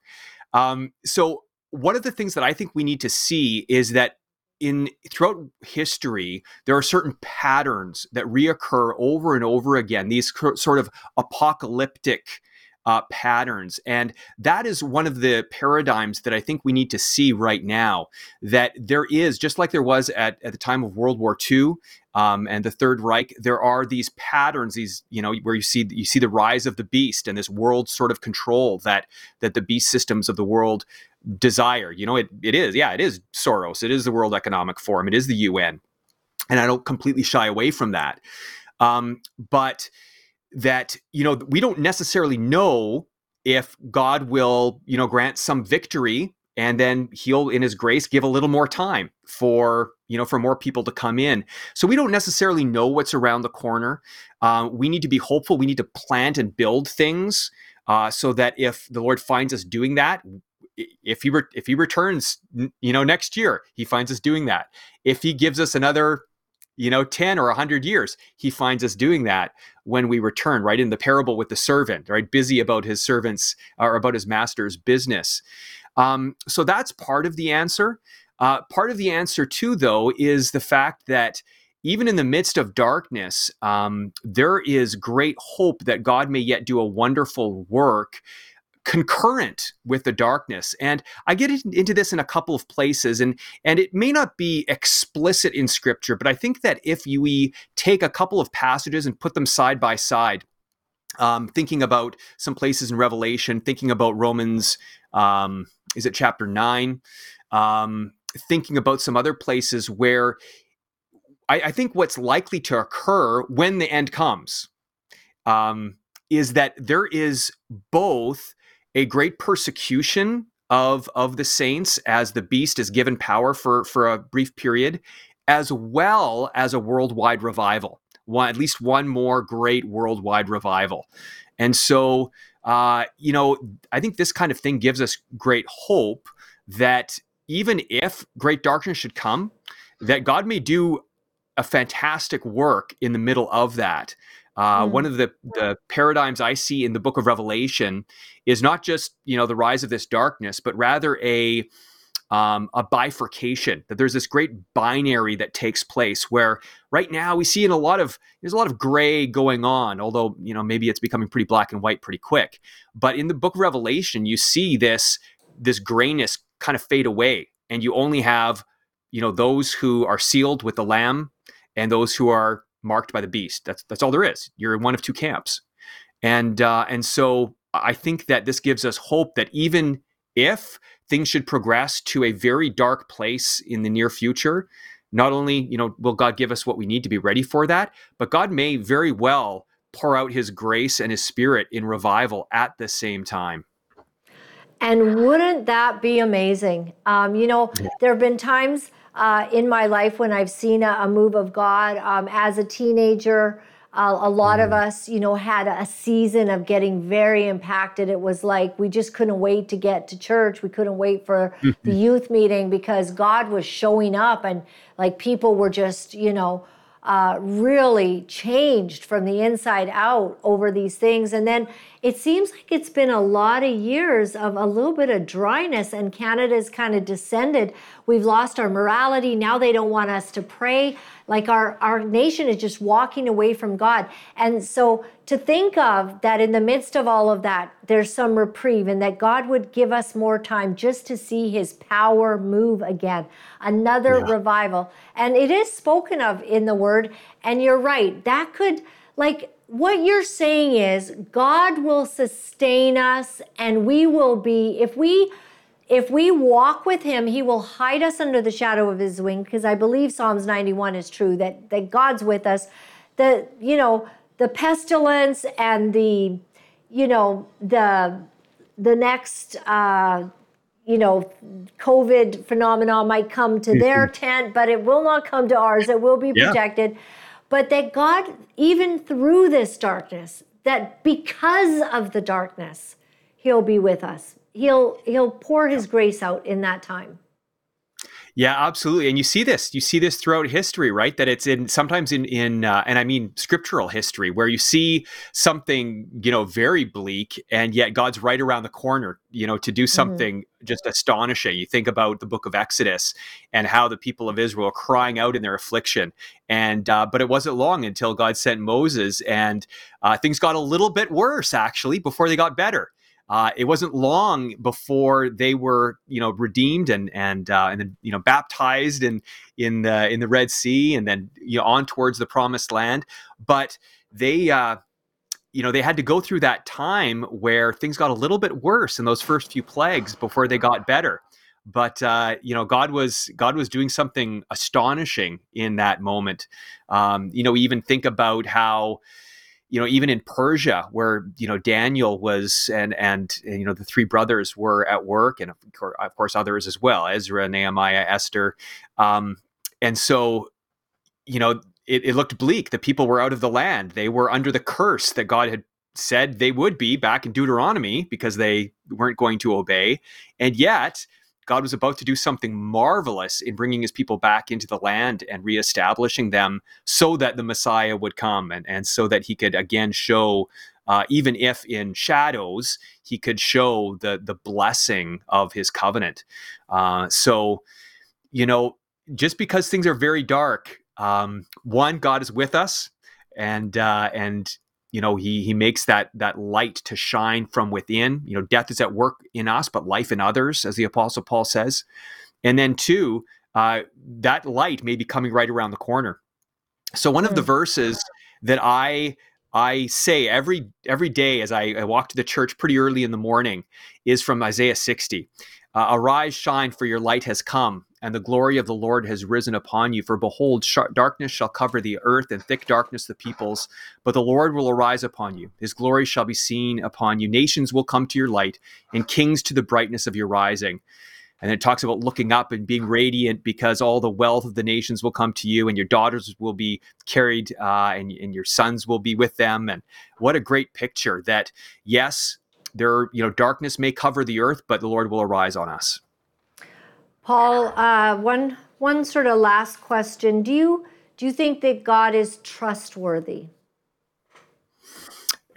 um, so one of the things that i think we need to see is that in throughout history there are certain patterns that reoccur over and over again these sort of apocalyptic uh, patterns. And that is one of the paradigms that I think we need to see right now. That there is, just like there was at, at the time of World War II um, and the Third Reich, there are these patterns, these, you know, where you see you see the rise of the beast and this world sort of control that that the beast systems of the world desire. You know, it, it is, yeah, it is Soros, it is the World Economic Forum, it is the UN. And I don't completely shy away from that. Um, but that you know we don't necessarily know if God will you know grant some victory and then he'll in his grace give a little more time for you know for more people to come in so we don't necessarily know what's around the corner uh, we need to be hopeful we need to plant and build things uh, so that if the lord finds us doing that if he re- if he returns you know next year he finds us doing that if he gives us another you know 10 or 100 years he finds us doing that when we return, right? In the parable with the servant, right? Busy about his servant's or about his master's business. Um, so that's part of the answer. Uh, part of the answer, too, though, is the fact that even in the midst of darkness, um, there is great hope that God may yet do a wonderful work concurrent with the darkness. And i get into this in a couple of places and and it may not be explicit in scripture but i think that if we take a couple of passages and put them side by side um, thinking about some places in revelation thinking about romans um, is it chapter 9 um, thinking about some other places where I, I, think what's likely to occur when the end comes um, is that there is both a great persecution of of the saints as the beast is given power for for a brief period as well as a worldwide revival one at least one more great worldwide revival. And so uh, you know i think this kind of thing gives us great hope that even if great darkness should come that god may do a fantastic work in the middle of that uh, mm. One of the, the paradigms I see in the book of Revelation is not just you know the rise of this darkness, but rather a um, a bifurcation. That there's this great binary that takes place where right now we see in a lot of there's a lot of gray going on. Although you know maybe it's becoming pretty black and white pretty quick. But in the book of Revelation, you see this this grayness kind of fade away, and you only have you know those who are sealed with the Lamb and those who are marked by the beast. That's that's all there is. You're in one of two camps, and uh, and so I think that this gives us hope that even if things should progress to a very dark place in the near future, not only you know will God give us what we need to be ready for that, but God may very well pour out His grace and His Spirit in revival at the same time. And wouldn't that be amazing? Um, you know, yeah. there have been times uh, in my life when I've seen a, a move of God. Um, as a teenager, uh, a lot of mm-hmm. us, you know, had a season of getting very impacted. It was like we just couldn't wait to get to church. We couldn't wait for the mm-hmm. youth meeting because God was showing up and like people were just, you know, uh, really changed from the inside out over these things. And then it seems like it's been a lot of years of a little bit of dryness, and Canada's kind of descended. We've lost our morality. Now they don't want us to pray. Like our, our nation is just walking away from God. And so to think of that in the midst of all of that, there's some reprieve and that God would give us more time just to see his power move again, another yeah. revival. And it is spoken of in the word. And you're right, that could, like, what you're saying is God will sustain us and we will be, if we, if we walk with him, he will hide us under the shadow of his wing because I believe Psalms 91 is true that that God's with us. The you know, the pestilence and the, you know, the the next, uh, you know, COVID phenomenon might come to their mm-hmm. tent, but it will not come to ours. It will be yeah. But that God, even through this darkness, that because of the darkness, He'll be with us. He'll He'll pour His grace out in that time. Yeah, absolutely. And you see this, you see this throughout history, right? That it's in sometimes in in uh, and I mean scriptural history where you see something, you know, very bleak and yet God's right around the corner, you know, to do mm-hmm. something mm-hmm. just astonishing. You think about the book of Exodus and how the people of Israel are crying out in their affliction. And uh, but it wasn't long until God sent Moses and uh, things got a little bit worse actually before they got better. Uh, it wasn't long before they were, you know, redeemed and and uh, and then you know baptized in in the in the Red Sea and then you know on towards the Promised Land. But they, uh, you know, they had to go through that time where things got a little bit worse in those first few plagues before they got better. But uh, you know, God was God was doing something astonishing in that moment. Um, you know, we even think about how you know even in persia where you know daniel was and and, and you know the three brothers were at work and of course, of course others as well ezra nehemiah esther. Um, and so you know it, it looked bleak. The people were out of the land. They were under the curse that god had said they would be back in deuteronomy because they weren't going to obey. And yet God was about to do something marvelous in bringing his people back into the land and reestablishing them so that the Messiah would come and, and so that he could again show, uh, even if in shadows, he could show the, the blessing of his covenant. Uh, so, you know, just because things are very dark, um, one, God is with us. And uh, and you know he he makes that that light to shine from within. You know death is at work in us but life in others as the apostle paul says. And then two uh, that light may be coming right around the corner. So one of the hmm. verses that i i say every every day as I, I walk to the church pretty early in the morning is from isaiah 60 uh, arise shine for your light has come and the glory of the Lord has risen upon you. For behold, sh- darkness shall cover the earth, and thick darkness the peoples. But the Lord will arise upon you. His glory shall be seen upon you. Nations will come to your light, and kings to the brightness of your rising. And it talks about looking up and being radiant because all the wealth of the nations will come to you, and your daughters will be carried, uh, and, and your sons will be with them. And what a great picture that, yes, there, you know, darkness may cover the earth, but the Lord will arise on us. Paul, uh, one one sort of last question: Do you do you think that God is trustworthy?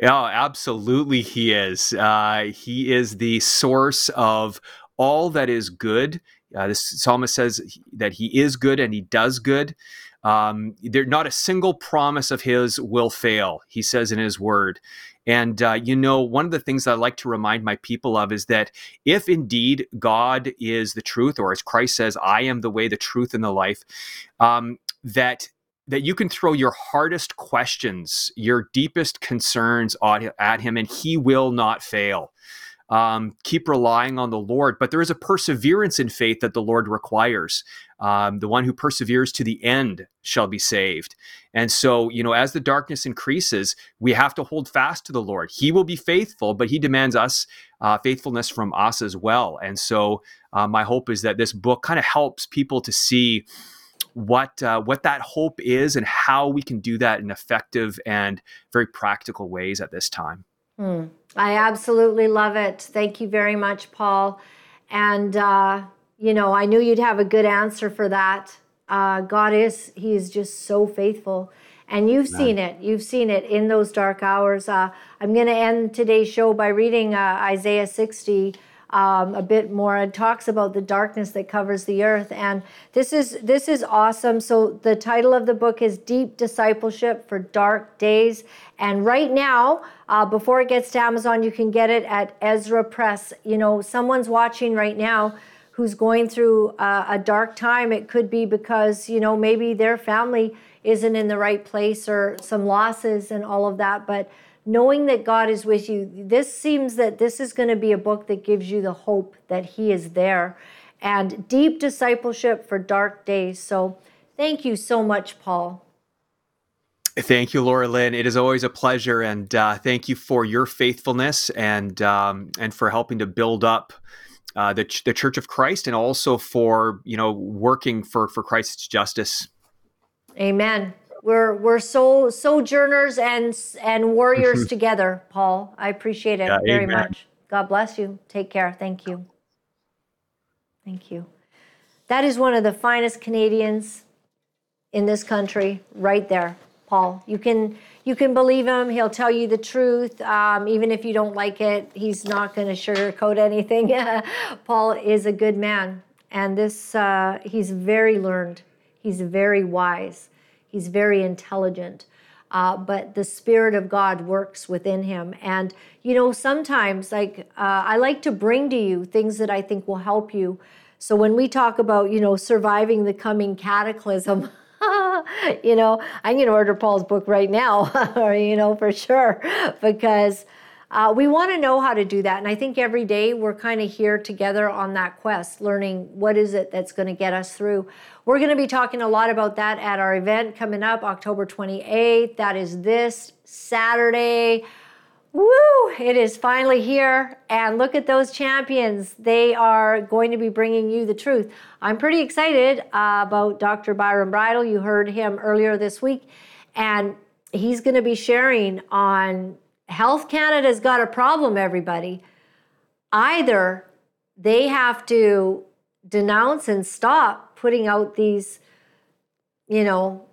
Yeah, absolutely, he is. Uh, he is the source of all that is good. Uh, this psalmist says that he is good and he does good. Um, there, not a single promise of his will fail. He says in his word, and, uh, you know, one of the things I like to remind my people of is that if indeed God is the truth, or as Christ says, I am the way, the truth, and the life, um, that that you can throw your hardest questions, your deepest concerns at him, and he will not fail um, keep relying on the Lord. But there is a perseverance in faith that the Lord requires. Um, the one who perseveres to the end shall be saved. And so, you know, as the darkness increases, we have to hold fast to the Lord. He will be faithful, but He demands us uh, faithfulness from us as well. And so, uh, my hope is that this book kind of helps people to see what uh, what that hope is and how we can do that in effective and very practical ways at this time. Hmm. I absolutely love it. Thank you very much, Paul. And, uh, you know, I knew you'd have a good answer for that. Uh, God is, He is just so faithful. And you've Amen. seen it. You've seen it in those dark hours. Uh, I'm going to end today's show by reading uh, Isaiah 60 um, a bit more. It talks about the darkness that covers the earth, and this is this is awesome. So the title of the book is Deep Discipleship for Dark Days, and right now, uh, before it gets to Amazon, you can get it at Ezra Press. You know, someone's watching right now who's going through uh, a dark time. It could be because you know maybe their family isn't in the right place or some losses and all of that, but knowing that God is with you, this seems that this is going to be a book that gives you the hope that He is there and deep discipleship for dark days. So thank you so much, Paul. Thank you, Laura Lynn. It is always a pleasure, and uh, thank you for your faithfulness and um, and for helping to build up uh, the the Church of Christ, and also for you know working for for Christ's justice. Amen. We're we're so sojourners and and warriors (laughs) together, Paul. I appreciate it yeah, very amen. much. God bless you. Take care. Thank you. Thank you. That is one of the finest Canadians in this country, right there, Paul. You can you can believe him. He'll tell you the truth, um, even if you don't like it. He's not going to sugarcoat anything. (laughs) Paul is a good man, and this uh, he's very learned. He's very wise. He's very intelligent. Uh, but the Spirit of God works within him. And, you know, sometimes, like, uh, I like to bring to you things that I think will help you. So when we talk about, you know, surviving the coming cataclysm, (laughs) you know, I'm going to order Paul's book right now, (laughs) you know, for sure, because uh, we want to know how to do that. And I think every day we're kind of here together on that quest, learning what is it that's going to get us through. We're going to be talking a lot about that at our event coming up October 28th. That is this Saturday. Woo! It is finally here. And look at those champions. They are going to be bringing you the truth. I'm pretty excited uh, about Dr. Byram Bridle. You heard him earlier this week. And he's going to be sharing on Health Canada's got a problem, everybody. Either they have to denounce and stop putting out these, you know,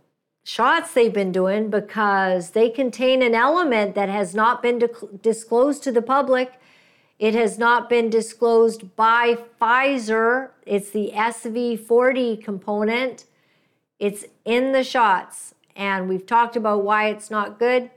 shots they've been doing because they contain an element that has not been disclosed to the public. It has not been disclosed by Pfizer. It's the SV40 component. It's in the shots. And we've talked about why it's not good.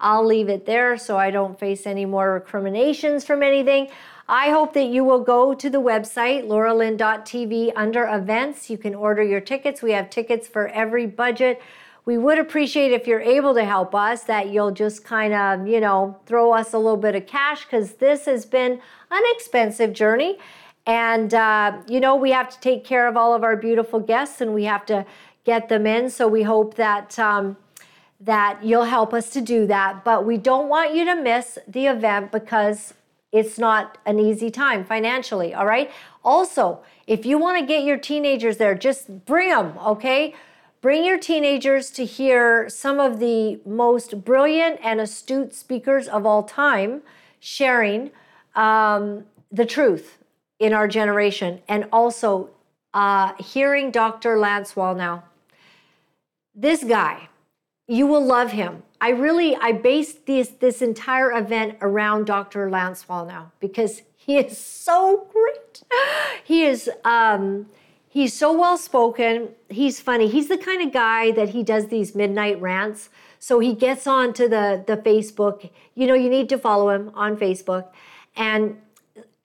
I'll leave it there so I don't face any more recriminations from anything. I hope that you will go to the website, lauralynn.tv, under events. You can order your tickets. We have tickets for every budget we would appreciate if you're able to help us that you'll just kind of, you know, throw us a little bit of cash because this has been an expensive journey. And, uh, you know, we have to take care of all of our beautiful guests and we have to get them in. So we hope that. Um, that you'll help us to do that. But we don't want you to miss the event because it's not an easy time financially, all right? Also, if you want to get your teenagers there, just bring them, okay? Bring your teenagers to hear some of the most brilliant and astute speakers of all time sharing um, the truth in our generation and also uh, hearing Dr. Lance Wallnau. This guy, you will love him. I really I based this this entire event around Dr. Lance Wallnau because he is so great. He is um, He's so well spoken. He's funny. He's the kind of guy that he does these midnight rants. So he gets on to the, the Facebook. You know, you need to follow him on Facebook. And,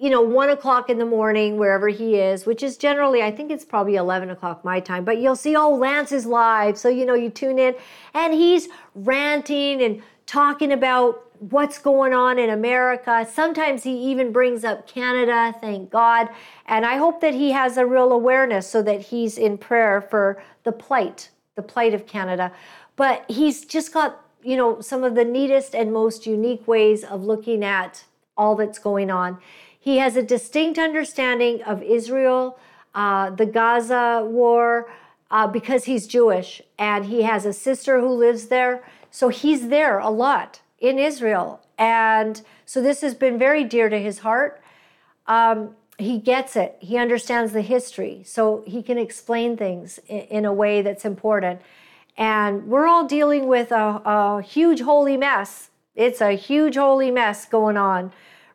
you know, one o'clock in the morning, wherever he is, which is generally, I think it's probably 11 o'clock my time, but you'll see, oh, Lance is live. So, you know, you tune in and he's ranting and talking about what's going on in America. Sometimes he even brings up Canada, thank God. And I hope that he has a real awareness so that he's in prayer for the plight, the plight of Canada. But he's just got, you know, some of the neatest and most unique ways of looking at all that's going on. He has a distinct understanding of Israel, uh, the Gaza war, uh, because he's Jewish and he has a sister who lives there. So he's there a lot in Israel. And so this has been very dear to his heart. Um, he gets it, he understands the history, so he can explain things in, in a way that's important. And we're all dealing with a, a huge holy mess. It's a huge holy mess going on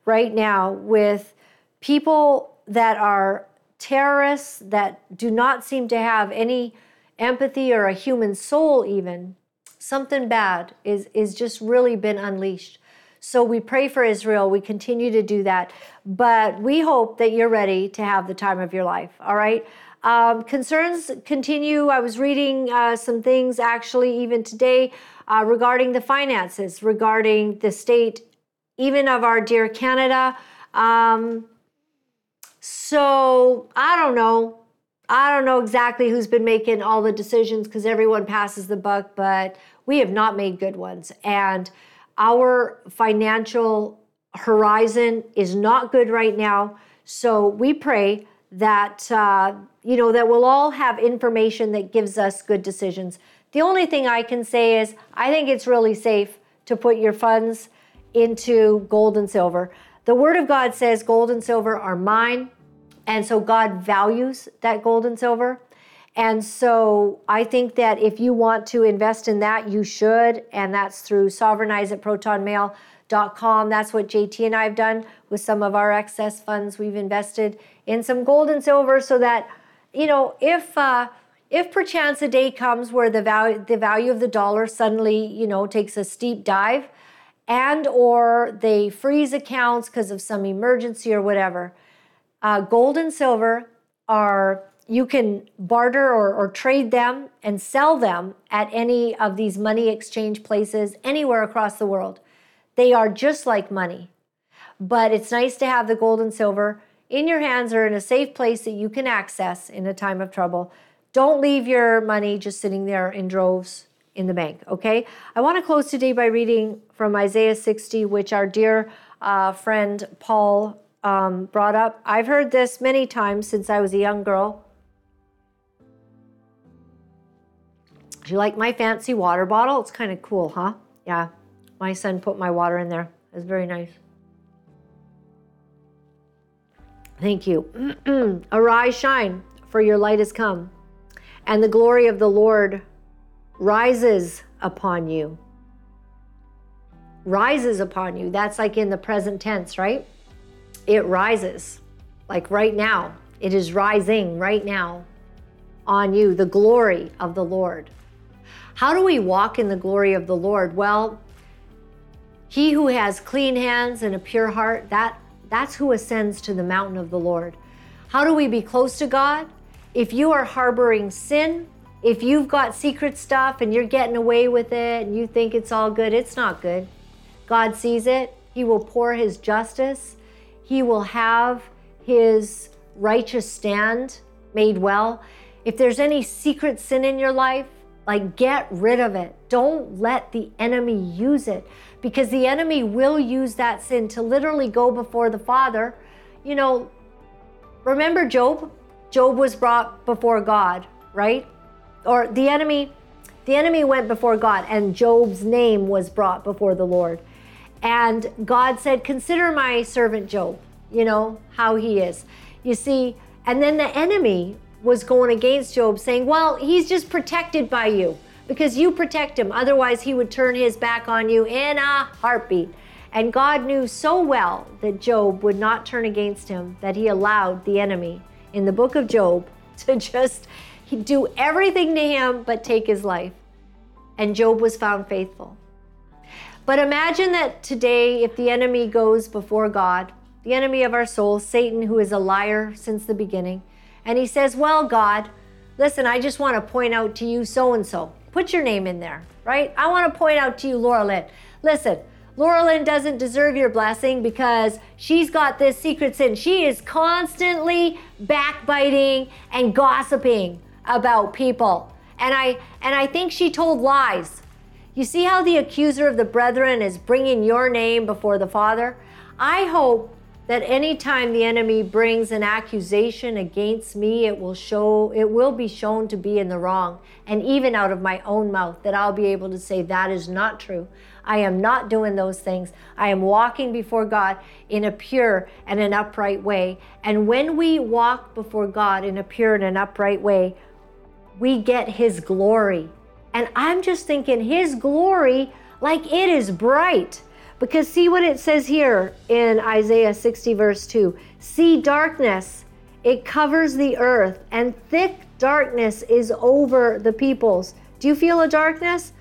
right now with people that are terrorists that do not seem to have any empathy or a human soul, even something bad is is just really been unleashed. So we pray for Israel. We continue to do that, but we hope that you're ready to have the time of your life. All right. Um, concerns continue. I was reading uh, some things actually even today uh, regarding the finances, regarding the state, even of our dear Canada. Um, so I don't know. I don't know exactly who's been making all the decisions because everyone passes the buck, but we have not made good ones. And our financial horizon is not good right now. So we pray that, uh, you know, that we'll all have information that gives us good decisions. The only thing I can say is I think it's really safe to put your funds into gold and silver. The Word of God says gold and silver are mine. And so God values that gold and silver. And so I think that if you want to invest in that, you should. And that's through sovereignize at protonmail.com. That's what JT and I have done with some of our excess funds. We've invested in some gold and silver so that, you know, if, uh, if perchance a day comes where the value, the value of the dollar suddenly, you know, takes a steep dive and or they freeze accounts because of some emergency or whatever, uh, gold and silver are you can barter or, or, trade them and sell them at any of these money exchange places anywhere across the world. They are just like money. But it's nice to have the gold and silver in your hands or in a safe place that you can access in a time of trouble. Don't leave your money just sitting there in droves in the bank, okay? I want to close today by reading from Isaiah 60, which our dear uh, friend Paul um, brought up. I've heard this many times since I was a young girl. Do you like my fancy water bottle? It's kind of cool, huh? Yeah, my son put my water in there. It's very nice. Thank you. (clears throat) Arise, shine, for your light has come, and the glory of the Lord rises upon you. Rises upon you. That's like in the present tense, right? It rises, like right now. It is rising right now on you, the glory of the Lord. How do we walk in the glory of the Lord? Well, he who has clean hands and a pure heart, that that's who ascends to the mountain of the Lord. How do we be close to God? If you are harboring sin, if you've got secret stuff and you're getting away with it and you think it's all good, it's not good. God sees it. He will pour his justice. He will have his righteous stand made well. If there's any secret sin in your life, like get rid of it. Don't let the enemy use it because the enemy will use that sin to literally go before the Father. You know, remember Job? Job was brought before God, right? Or the enemy the enemy went before God and Job's name was brought before the Lord. And God said, "Consider my servant Job." You know, how he is. You see, and then the enemy was going against Job, saying, Well, he's just protected by you because you protect him. Otherwise, he would turn his back on you in a heartbeat. And God knew so well that Job would not turn against him that he allowed the enemy in the book of Job (laughs) to just do everything to him but take his life. And Job was found faithful. But imagine that today, if the enemy goes before God, the enemy of our souls, Satan, who is a liar since the beginning, and he says, Well, God, listen, I just want to point out to you so and so. Put your name in there, right? I want to point out to you, Laura Lynn. Listen, Laura Lynn doesn't deserve your blessing because she's got this secret sin. She is constantly backbiting and gossiping about people. And I and I think she told lies. You see how the accuser of the brethren is bringing your name before the Father? I hope that anytime the enemy brings an accusation against me it will show it will be shown to be in the wrong and even out of my own mouth that I'll be able to say that is not true I am not doing those things I am walking before God in a pure and an upright way and when we walk before God in a pure and an upright way we get his glory and I'm just thinking his glory like it is bright because see what it says here in Isaiah 60, verse 2 See darkness, it covers the earth, and thick darkness is over the peoples. Do you feel a darkness?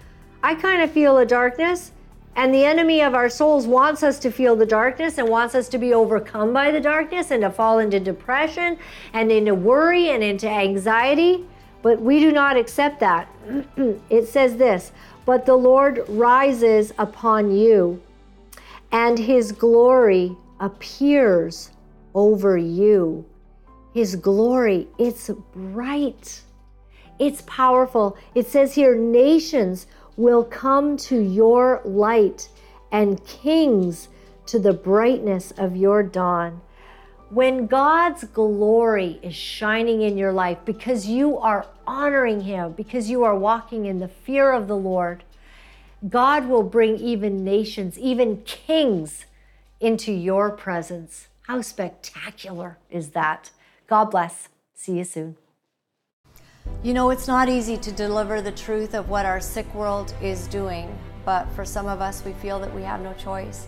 I kind of feel a darkness. And the enemy of our souls wants us to feel the darkness and wants us to be overcome by the darkness and to fall into depression and into worry and into anxiety. But we do not accept that. (clears throat) it says this But the Lord rises upon you and his glory appears over you. His glory, it's bright, it's powerful. It says here, nations will come to your light, and kings to the brightness of your dawn. When God's glory is shining in your life because you are honoring Him, because you are walking in the fear of the Lord, God will bring even nations, even kings into your presence. How spectacular is that? God bless. See you soon. You know, it's not easy to deliver the truth of what our sick world is doing, but for some of us, we feel that we have no choice.